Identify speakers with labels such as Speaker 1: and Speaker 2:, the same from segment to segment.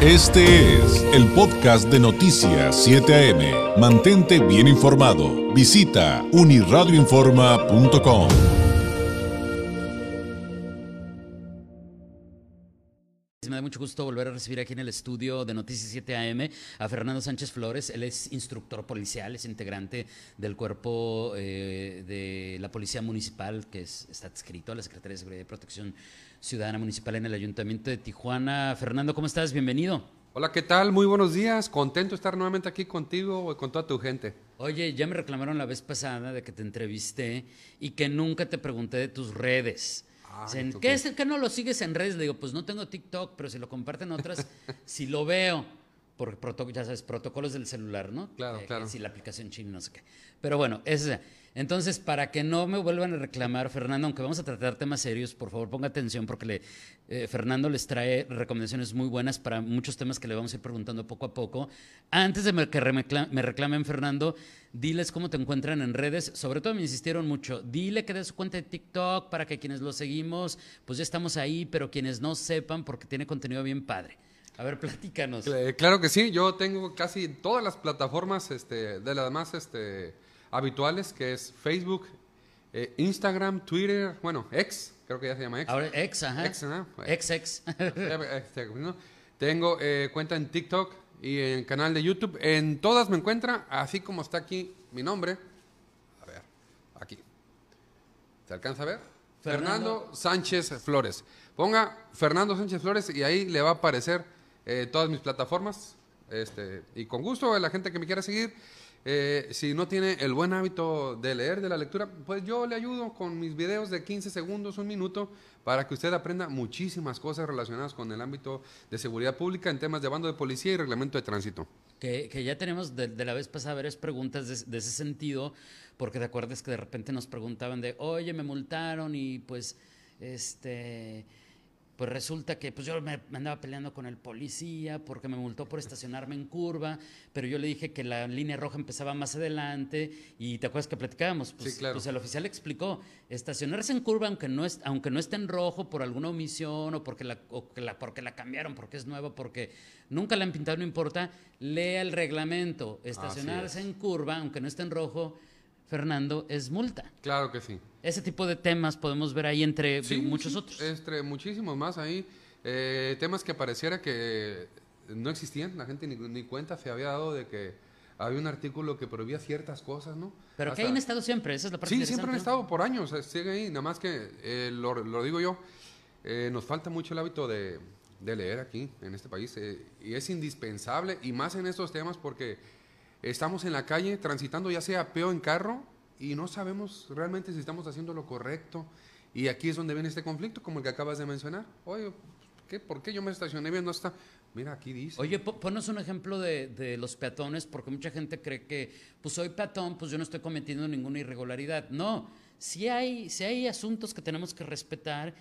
Speaker 1: Este es el podcast de Noticias 7 AM. Mantente bien informado. Visita uniradioinforma.com.
Speaker 2: Me da mucho gusto volver a recibir aquí en el estudio de Noticias 7 AM a Fernando Sánchez Flores. Él es instructor policial, es integrante del cuerpo eh, de la Policía Municipal, que es, está adscrito a la Secretaría de Seguridad y Protección Ciudadana Municipal en el Ayuntamiento de Tijuana. Fernando, ¿cómo estás? Bienvenido.
Speaker 3: Hola, ¿qué tal? Muy buenos días. Contento de estar nuevamente aquí contigo y con toda tu gente.
Speaker 2: Oye, ya me reclamaron la vez pasada de que te entrevisté y que nunca te pregunté de tus redes. Dicen, ¿qué es el que no lo sigues en redes? Le digo, pues no tengo TikTok, pero si lo comparten otras, si lo veo. Por ya sabes, protocolos del celular, ¿no?
Speaker 3: Claro,
Speaker 2: eh,
Speaker 3: claro.
Speaker 2: Si la aplicación china, no sé qué. Pero bueno, esa. Entonces, para que no me vuelvan a reclamar, Fernando, aunque vamos a tratar temas serios, por favor ponga atención porque le, eh, Fernando les trae recomendaciones muy buenas para muchos temas que le vamos a ir preguntando poco a poco. Antes de que me reclamen, Fernando, diles cómo te encuentran en redes. Sobre todo me insistieron mucho, dile que des su cuenta de TikTok para que quienes lo seguimos, pues ya estamos ahí, pero quienes no sepan, porque tiene contenido bien padre. A ver, platícanos.
Speaker 3: Claro que sí, yo tengo casi todas las plataformas este, de las más... Este, habituales, que es Facebook, eh, Instagram, Twitter, bueno, X, creo que ya se llama X.
Speaker 2: Ahora X, ajá.
Speaker 3: X, ¿no?
Speaker 2: X, X.
Speaker 3: Este, Tengo eh, cuenta en TikTok y en canal de YouTube. En todas me encuentra, así como está aquí mi nombre. A ver, aquí. ¿Se alcanza a ver? Fernando, Sánchez Flores. Ponga Fernando Sánchez Flores y ahí le va a aparecer eh, todas mis plataformas. Este, y con gusto, la gente que me quiera seguir, eh, si no tiene el buen hábito de leer, de la lectura, pues yo le ayudo con mis videos de 15 segundos, un minuto, para que usted aprenda muchísimas cosas relacionadas con el ámbito de seguridad pública en temas de bando de policía y reglamento de tránsito.
Speaker 2: Que, ya tenemos de, la vez pasada varias preguntas de, de ese sentido, porque te acuerdas que de repente nos preguntaban de, oye, me multaron y pues, este pues resulta que pues yo me, andaba peleando con el policía porque me multó por estacionarme en curva, pero yo le dije que la línea roja empezaba más adelante y te acuerdas que platicábamos, pues,
Speaker 3: sí, claro.
Speaker 2: pues el oficial explicó, estacionarse en curva aunque no, es, aunque no esté en rojo por alguna omisión o porque la, la, porque la cambiaron, porque es nueva, porque nunca la han pintado, no importa, lea el reglamento, estacionarse en curva aunque no esté en rojo Fernando, es multa.
Speaker 3: Claro que sí.
Speaker 2: Ese tipo de temas podemos ver ahí entre muchos
Speaker 3: sí,
Speaker 2: otros.
Speaker 3: Entre muchísimos más ahí. Eh, temas que pareciera que no existían, la gente ni, cuenta se había dado de que había un artículo que prohibía ciertas cosas, ¿no?
Speaker 2: Pero que hay han estado siempre, esa es la parte
Speaker 3: Sí, siempre han estado por años, sigue ahí, nada más que eh, lo, digo yo, eh, nos falta mucho el hábito de, de leer aquí, en este país, y es indispensable, y más en estos temas porque estamos en la calle transitando ya sea peo en carro y no sabemos realmente si estamos haciendo lo correcto. Y aquí es donde viene este conflicto, como el que acabas de mencionar. Oye, ¿qué, ¿por qué yo me estacioné bien? No está. Mira, aquí dice.
Speaker 2: Oye, ponos un ejemplo de, los peatones, porque mucha gente cree que, pues soy peatón, pues yo no estoy cometiendo ninguna irregularidad. No, sí hay, sí hay asuntos que tenemos que respetar,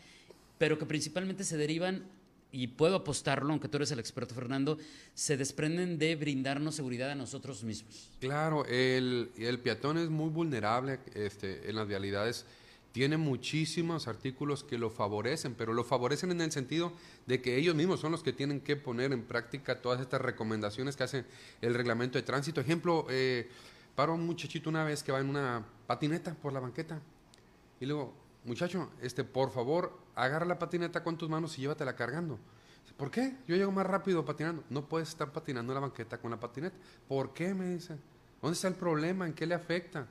Speaker 2: pero que principalmente se derivan y puedo apostarlo, aunque tú eres el experto, Fernando, se desprenden de brindarnos seguridad a nosotros mismos.
Speaker 3: Claro, el, el peatón es muy vulnerable este, en las vialidades. Tiene muchísimos artículos que lo favorecen, pero lo favorecen en el sentido de que ellos mismos son los que tienen que poner en práctica todas estas recomendaciones que hace el reglamento de tránsito. Ejemplo, eh, paro un muchachito una vez que va en una patineta por la banqueta y luego, muchacho, este, por favor, agarra la patineta con tus manos y llévatela cargando. ¿Por qué? Yo llego más rápido patinando. No puedes estar patinando en la banqueta con la patineta. ¿Por qué? Me dice. ¿Dónde está el problema? ¿En qué le afecta?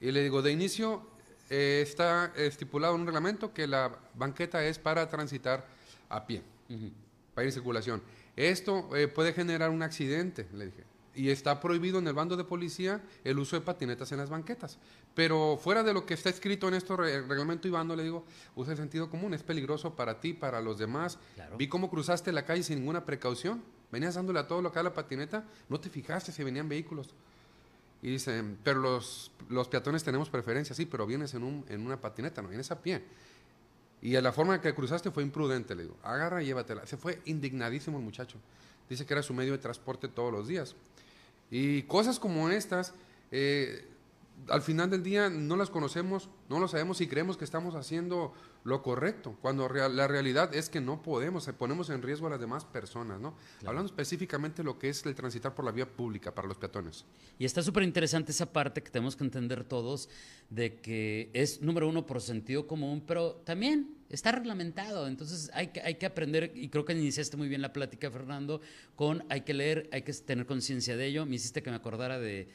Speaker 3: Y le digo, de inicio eh, está estipulado en un reglamento que la banqueta es para transitar a pie, para ir en circulación. Esto eh, puede generar un accidente, le dije y está prohibido en el bando de policía el uso de patinetas en las banquetas. Pero fuera de lo que está escrito en este reglamento y bando, le digo, usa el sentido común, es peligroso para ti, para los demás. Vi cómo cruzaste la calle sin ninguna precaución, venías dándole a todo lo que a la patineta, no te fijaste si venían vehículos. Y dicen, pero los, los peatones tenemos preferencia, sí, pero vienes en, un, en una patineta, no vienes a pie. Y la forma en que cruzaste fue imprudente, le digo, agarra y llévatela. Se fue indignadísimo el muchacho. Dice que era su medio de transporte todos los días. Y cosas como estas, eh, al final del día no las conocemos, no lo sabemos y creemos que estamos haciendo lo correcto, cuando la realidad es que no podemos, ponemos en riesgo a las demás personas, ¿no? Hablando específicamente de lo que es el transitar por la vía pública para los peatones.
Speaker 2: Y está súper interesante esa parte que tenemos que entender todos, de que es, número uno, por sentido común, pero también está reglamentado, entonces hay que, hay que aprender, y creo que iniciaste muy bien la plática, Fernando, con hay que leer, hay que tener conciencia de ello, me hiciste que me acordara de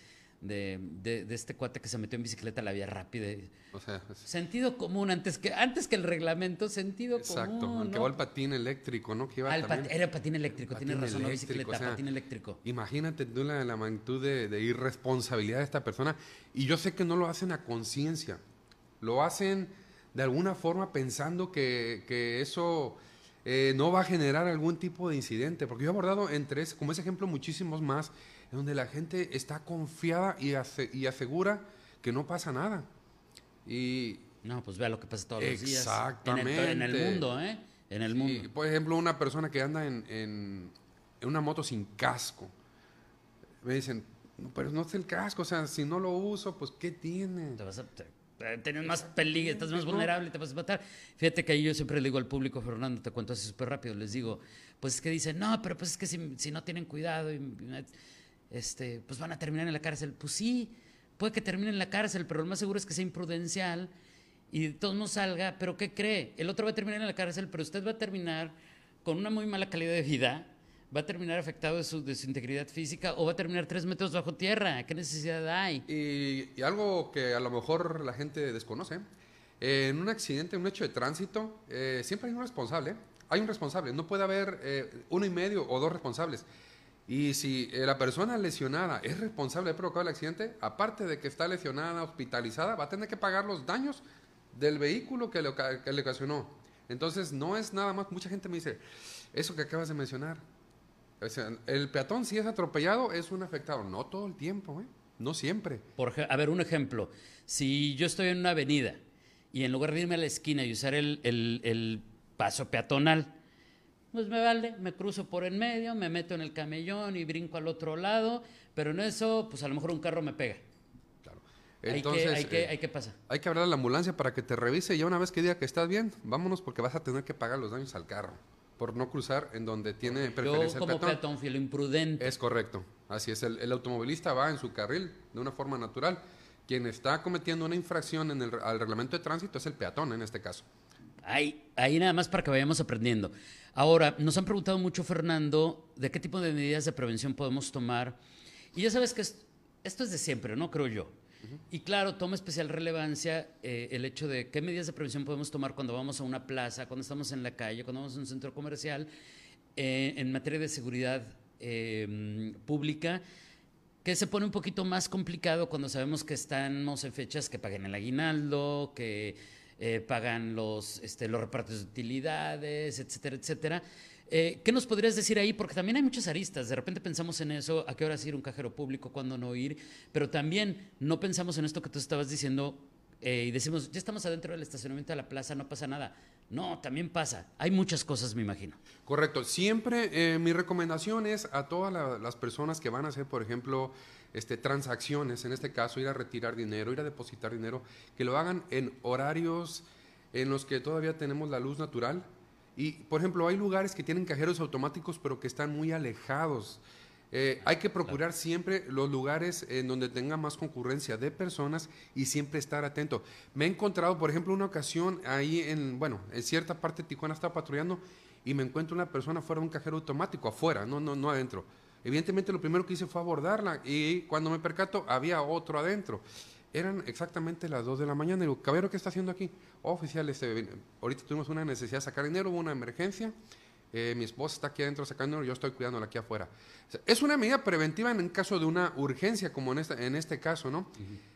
Speaker 2: de, de, este cuate que se metió en bicicleta a la vía rápida. O sea, sentido común antes que antes que el reglamento, sentido
Speaker 3: común.
Speaker 2: Exacto,
Speaker 3: que va el patín eléctrico, ¿no? Que iba
Speaker 2: era patín eléctrico, tiene razón, no bicicleta, patín eléctrico.
Speaker 3: Imagínate tú la, la magnitud de, irresponsabilidad de esta persona. Y yo sé que no lo hacen a conciencia, lo hacen de alguna forma pensando que, que eso eh, no va a generar algún tipo de incidente. Porque yo he abordado entre ese, como ese ejemplo muchísimos más donde la gente está confiada y, y asegura que no pasa nada. Y
Speaker 2: no, pues vea lo que pasa todos los días.
Speaker 3: Exactamente.
Speaker 2: En el, mundo, ¿eh? En el mundo.
Speaker 3: Por ejemplo, una persona que anda en, en, una moto sin casco. Me dicen, pero no es el casco, o sea, si no lo uso, pues ¿qué tiene?
Speaker 2: Te vas a tener más peligro, estás más vulnerable, te vas a matar. Fíjate que ahí yo siempre le digo al público, Fernando, te cuento así súper rápido, les digo, pues es que dicen, no, pero pues es que si, si no tienen cuidado, y, este, pues van a terminar en la cárcel. Pues sí, puede que termine en la cárcel, pero lo más seguro es que sea imprudencial y de todos no salga. Pero ¿qué cree? El otro va a terminar en la cárcel, pero usted va a terminar con una muy mala calidad de vida, va a terminar afectado de su, de integridad física o va a terminar tres metros bajo tierra. ¿Qué necesidad hay?
Speaker 3: Y, algo que a lo mejor la gente desconoce. en un accidente, en un hecho de tránsito, eh, siempre hay un responsable. Hay un responsable. No puede haber eh, uno y medio o dos responsables. Y si eh, la persona lesionada es responsable de provocar el accidente, aparte de que está lesionada, hospitalizada, va a tener que pagar los daños del vehículo que le, que le ocasionó. Entonces, no es nada más, mucha gente me dice, eso que acabas de mencionar, el peatón si es atropellado es un afectado, no todo el tiempo, ¿eh? no siempre.
Speaker 2: Por, a ver, un ejemplo, si yo estoy en una avenida y en lugar de irme a la esquina y usar el, el, el paso peatonal, pues me vale, me cruzo por en medio, me meto en el camellón y brinco al otro lado, pero en eso, pues a lo mejor un carro me pega. Claro. Entonces, hay que, hay, que, pasar.
Speaker 3: Hay que hablar a la ambulancia para que te revise y ya una vez que diga que estás bien, vámonos porque vas a tener que pagar los daños al carro por no cruzar en donde tiene preferencia
Speaker 2: Yo como peatón, fui imprudente.
Speaker 3: Es correcto, así es. El, automovilista va en su carril de una forma natural. Quien está cometiendo una infracción en el, al reglamento de tránsito es el peatón en este caso.
Speaker 2: Ahí, ahí nada más para que vayamos aprendiendo. Ahora, nos han preguntado mucho, Fernando, de qué tipo de medidas de prevención podemos tomar. Y ya sabes que esto es de siempre, ¿no? Creo yo. Y claro, toma especial relevancia eh, el hecho de qué medidas de prevención podemos tomar cuando vamos a una plaza, cuando estamos en la calle, cuando vamos a un centro comercial, eh, en materia de seguridad eh, pública, que se pone un poquito más complicado cuando sabemos que estamos en fechas que paguen el aguinaldo, que eh, pagan los, este, los repartos de utilidades, etcétera, etcétera. Eh, ¿Qué nos podrías decir ahí? Porque también hay muchas aristas. De repente pensamos en eso, a qué hora ir un cajero público, cuándo no ir, pero también no pensamos en esto que tú estabas diciendo eh, y decimos, ya estamos adentro del estacionamiento de la plaza, no pasa nada. No, también pasa. Hay muchas cosas, me imagino.
Speaker 3: Correcto. Siempre mi recomendación es a todas las personas que van a hacer, por ejemplo, este, transacciones, en este caso ir a retirar dinero, ir a depositar dinero, que lo hagan en horarios en los que todavía tenemos la luz natural. Y, por ejemplo, hay lugares que tienen cajeros automáticos, pero que están muy alejados. Eh, hay que procurar siempre los lugares en donde tenga más concurrencia de personas y siempre estar atento. Me he encontrado, por ejemplo, una ocasión ahí en, bueno, en cierta parte de Tijuana estaba patrullando y me encuentro una persona fuera de un cajero automático, afuera, no, no, no adentro. Evidentemente lo primero que hice fue abordarla y cuando me percato había otro adentro. Eran exactamente las 2 de la mañana. Y digo, caballero, ¿qué está haciendo aquí? Oh, oficial, este, ahorita tuvimos una necesidad de sacar dinero, hubo una emergencia. Eh, mi esposa está aquí adentro sacando dinero, yo estoy cuidándola aquí afuera. es una medida preventiva en caso de una urgencia, como en, esta, en este caso, ¿no?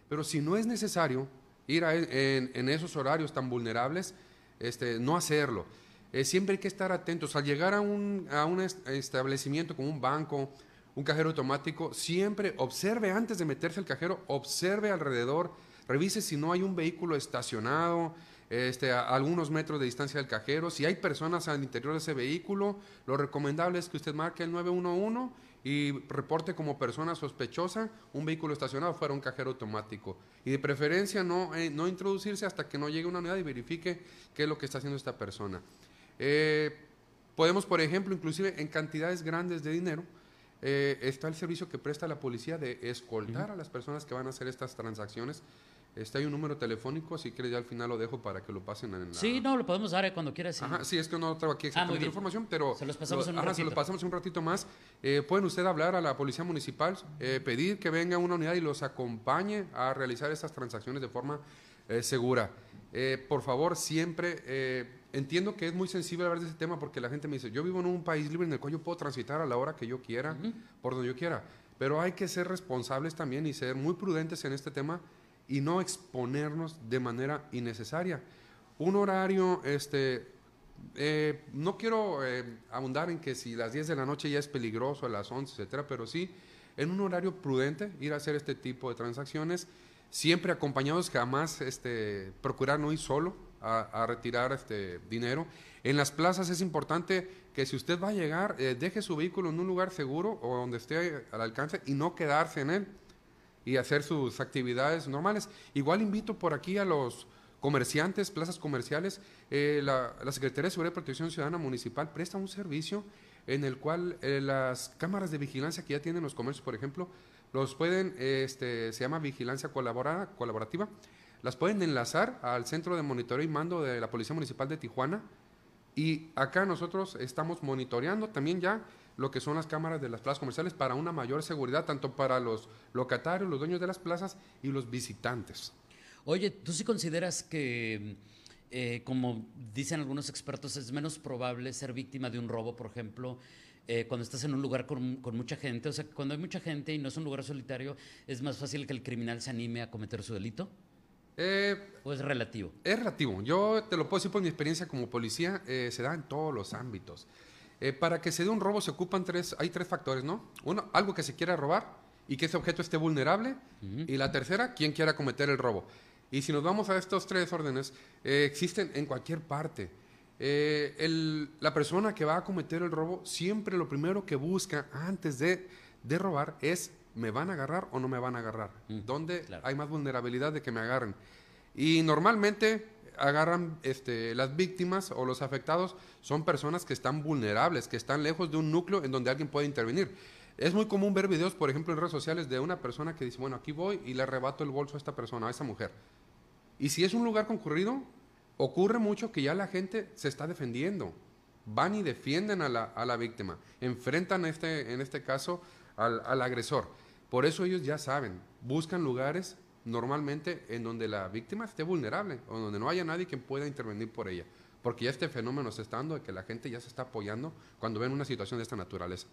Speaker 3: Pero si no es necesario ir en, en, esos horarios tan vulnerables, este, no hacerlo. Eh, siempre hay que estar atentos. Al llegar a un, a un establecimiento como un banco, un cajero automático, siempre observe antes de meterse al cajero, observe alrededor, revise si no hay un vehículo estacionado, este, a algunos metros de distancia del cajero. Si hay personas al interior de ese vehículo, lo recomendable es que usted marque el 911 y reporte como persona sospechosa un vehículo estacionado fuera un cajero automático. Y de preferencia no, eh, no introducirse hasta que no llegue una unidad y verifique qué es lo que está haciendo esta persona. Eh, podemos, por ejemplo, inclusive en cantidades grandes de dinero, eh, está el servicio que presta la policía de escoltar a las personas que van a hacer estas transacciones este, hay un número telefónico, si quieres ya al final lo dejo para que lo pasen en la...
Speaker 2: Sí, no, lo podemos dar eh, cuando quieras.
Speaker 3: Sí. Ajá, sí, es que no traigo aquí ah, exactamente la información, pero...
Speaker 2: Se los pasamos un
Speaker 3: ratito.
Speaker 2: se
Speaker 3: los pasamos un ratito más. Eh, pueden usted hablar a la Policía Municipal, eh, pedir que venga una unidad y los acompañe a realizar estas transacciones de forma segura. por favor, siempre... entiendo que es muy sensible hablar de ese tema porque la gente me dice, yo vivo en un país libre en el cual yo puedo transitar a la hora que yo quiera, por donde yo quiera, pero hay que ser responsables también y ser muy prudentes en este tema y no exponernos de manera innecesaria. Un horario, este, eh, no quiero eh, abundar en que si las 10 de la noche ya es peligroso, a las 11, etcétera, pero sí en un horario prudente ir a hacer este tipo de transacciones, siempre acompañados, jamás este, procurar no ir solo a, retirar este dinero. En las plazas es importante que si usted va a llegar, eh, deje su vehículo en un lugar seguro o donde esté al alcance y no quedarse en él y hacer sus actividades normales. Igual invito por aquí a los comerciantes, plazas comerciales, eh, la, Secretaría de Seguridad y Protección Ciudadana Municipal presta un servicio en el cual eh, las cámaras de vigilancia que ya tienen los comercios, por ejemplo, los pueden, este, se llama vigilancia colaborada, colaborativa, las pueden enlazar al centro de monitoreo y mando de la Policía Municipal de Tijuana y acá nosotros estamos monitoreando también ya lo que son las cámaras de las plazas comerciales para una mayor seguridad, tanto para los locatarios, los dueños de las plazas y los visitantes.
Speaker 2: Oye, ¿tú sí consideras que, eh, como dicen algunos expertos, es menos probable ser víctima de un robo, por ejemplo, eh, cuando estás en un lugar con, con, mucha gente? O sea, cuando hay mucha gente y no es un lugar solitario, ¿es más fácil que el criminal se anime a cometer su delito?
Speaker 3: Eh,
Speaker 2: ¿O es relativo?
Speaker 3: Es relativo. Yo te lo puedo decir por mi experiencia como policía, se da en todos los ámbitos. Eh, para que se dé un robo se ocupan tres, hay tres factores, ¿no? Uno, algo que se quiera robar y que ese objeto esté vulnerable. Y la tercera, quien quiera cometer el robo. Y si nos vamos a estos tres órdenes, eh, existen en cualquier parte. Eh, la persona que va a cometer el robo siempre lo primero que busca antes de, de robar es ¿me van a agarrar o no me van a agarrar? ¿Dónde hay más vulnerabilidad de que me agarren? Y normalmente agarran este, las víctimas o los afectados son personas que están vulnerables, que están lejos de un núcleo en donde alguien puede intervenir. Es muy común ver videos, por ejemplo, en redes sociales de una persona que dice, bueno, aquí voy y le arrebato el bolso a esta persona, a esa mujer. Y si es un lugar concurrido, ocurre mucho que ya la gente se está defendiendo. Van y defienden a la, a la víctima, enfrentan este, en este caso al, al agresor. Por eso ellos ya saben, buscan lugares normalmente en donde la víctima esté vulnerable o donde no haya nadie que pueda intervenir por ella. Porque ya este fenómeno se está dando de que la gente ya se está apoyando cuando ven una situación de esta naturaleza.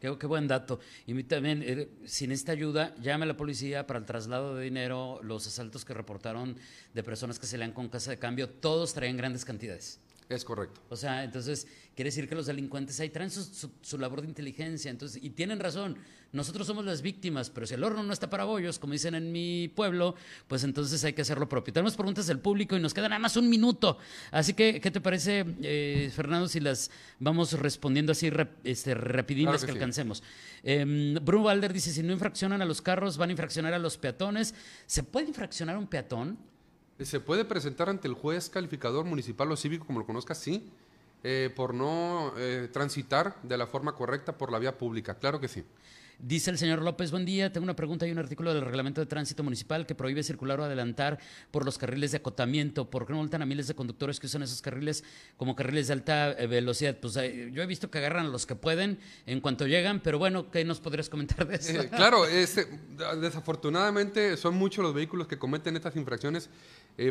Speaker 2: Qué, buen dato. Y también, eh, sin esta ayuda, llame a la policía para el traslado de dinero, los asaltos que reportaron de personas que se lean con casa de cambio, todos traen grandes cantidades.
Speaker 3: Es correcto.
Speaker 2: O sea, entonces quiere decir que los delincuentes ahí traen su, labor de inteligencia. Entonces, y tienen razón. Nosotros somos las víctimas, pero si el horno no está para bollos, como dicen en mi pueblo, pues entonces hay que hacerlo propio. Tenemos preguntas del público y nos queda nada más un minuto. Así que, ¿qué te parece, eh, Fernando, si las vamos respondiendo así este, rapidinas que, alcancemos? Eh, Bruno Valder dice, si no infraccionan a los carros, van a infraccionar a los peatones. ¿Se puede infraccionar a un peatón?
Speaker 3: Se puede presentar ante el juez calificador municipal o cívico, como lo conozca, sí, eh, por no eh, transitar de la forma correcta por la vía pública. Claro que sí.
Speaker 2: Dice el señor López, buen día, tengo una pregunta. Hay un artículo del reglamento de tránsito municipal que prohíbe circular o adelantar por los carriles de acotamiento. ¿Por qué no multan a miles de conductores que usan esos carriles como carriles de alta eh, velocidad? Pues eh, yo he visto que agarran a los que pueden en cuanto llegan, pero bueno, ¿qué nos podrías comentar de eso?
Speaker 3: Eh, claro, este, desafortunadamente son muchos los vehículos que cometen estas infracciones.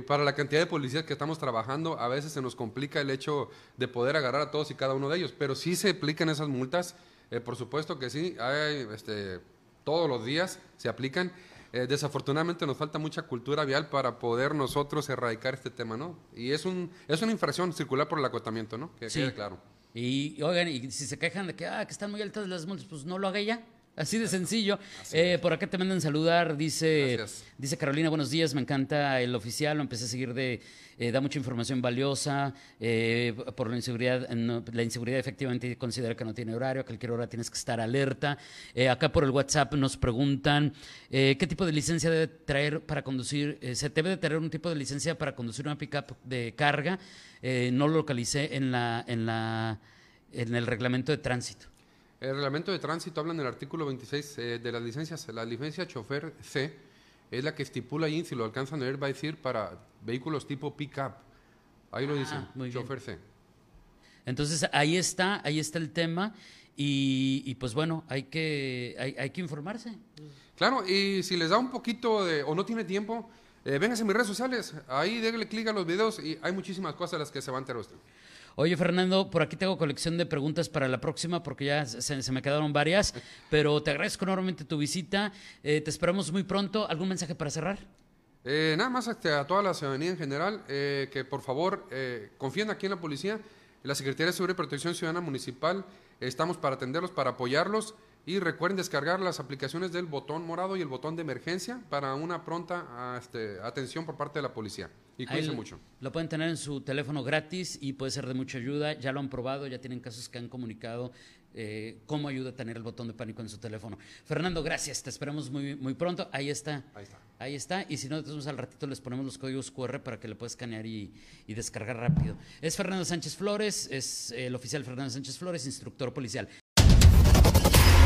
Speaker 3: para la cantidad de policías que estamos trabajando, a veces se nos complica el hecho de poder agarrar a todos y cada uno de ellos, pero sí se aplican esas multas eh, por supuesto que sí, hay, este, todos los días se aplican. Eh, desafortunadamente nos falta mucha cultura vial para poder nosotros erradicar este tema, ¿no? Y es, un, es una infracción circular por el acotamiento, ¿no? Que
Speaker 2: sí.
Speaker 3: quede claro.
Speaker 2: Y oigan, y si se quejan de que, ah, que están muy altas las multas, pues no lo haga ya. Así de sencillo. Eh, por acá te mandan saludar, dice,
Speaker 3: Gracias.
Speaker 2: dice Carolina, buenos días, me encanta el oficial, lo empecé a seguir de, eh, da mucha información valiosa, eh, por la inseguridad, no, la inseguridad efectivamente considera que no tiene horario, a cualquier hora tienes que estar alerta. Eh, acá por el WhatsApp nos preguntan, eh, ¿qué tipo de licencia debe traer para conducir? Eh, ¿Se debe de tener un tipo de licencia para conducir una pickup de carga? Eh, no lo localicé en, la, en, la, en el reglamento de tránsito.
Speaker 3: El reglamento de tránsito habla en el artículo 26 eh, de las licencias. La licencia chofer C es la que estipula ahí, si lo alcanzan a leer, va a decir para vehículos tipo pick-up. Ahí lo dice,
Speaker 2: Ah, bien.
Speaker 3: chofer C.
Speaker 2: Entonces ahí está, ahí está el tema y, y pues bueno, hay que, hay, hay que informarse.
Speaker 3: Claro, y si les da un poquito de, o no tiene tiempo, eh, véngase a mis redes sociales. Ahí déle clic a los videos y hay muchísimas cosas de las que se va a enterar usted.
Speaker 2: Oye, Fernando, por aquí tengo colección de preguntas para la próxima porque ya se, se me quedaron varias, pero te agradezco enormemente tu visita. Eh, te esperamos muy pronto. ¿Algún mensaje para cerrar?
Speaker 3: Eh, nada más este, a toda la ciudadanía en general, eh, que por favor eh, confíen aquí en la policía, en la Secretaría de Seguridad y Protección Ciudadana Municipal, estamos para atenderlos, para apoyarlos y recuerden descargar las aplicaciones del botón morado y el botón de emergencia para una pronta ah, este, atención por parte de la policía. Y cuídense
Speaker 2: lo-
Speaker 3: mucho.
Speaker 2: Lo pueden tener en su teléfono gratis y puede ser de mucha ayuda. Ya lo han probado, ya tienen casos que han comunicado eh, cómo ayuda a tener el botón de pánico en su teléfono. Fernando, gracias. Te esperamos muy, muy pronto. Ahí está.
Speaker 3: Ahí está.
Speaker 2: Ahí está. Y si no, entonces al ratito les ponemos los códigos QR para que le puedas escanear y, y descargar rápido. Es Fernando Sánchez Flores, es el oficial Fernando Sánchez Flores, instructor policial.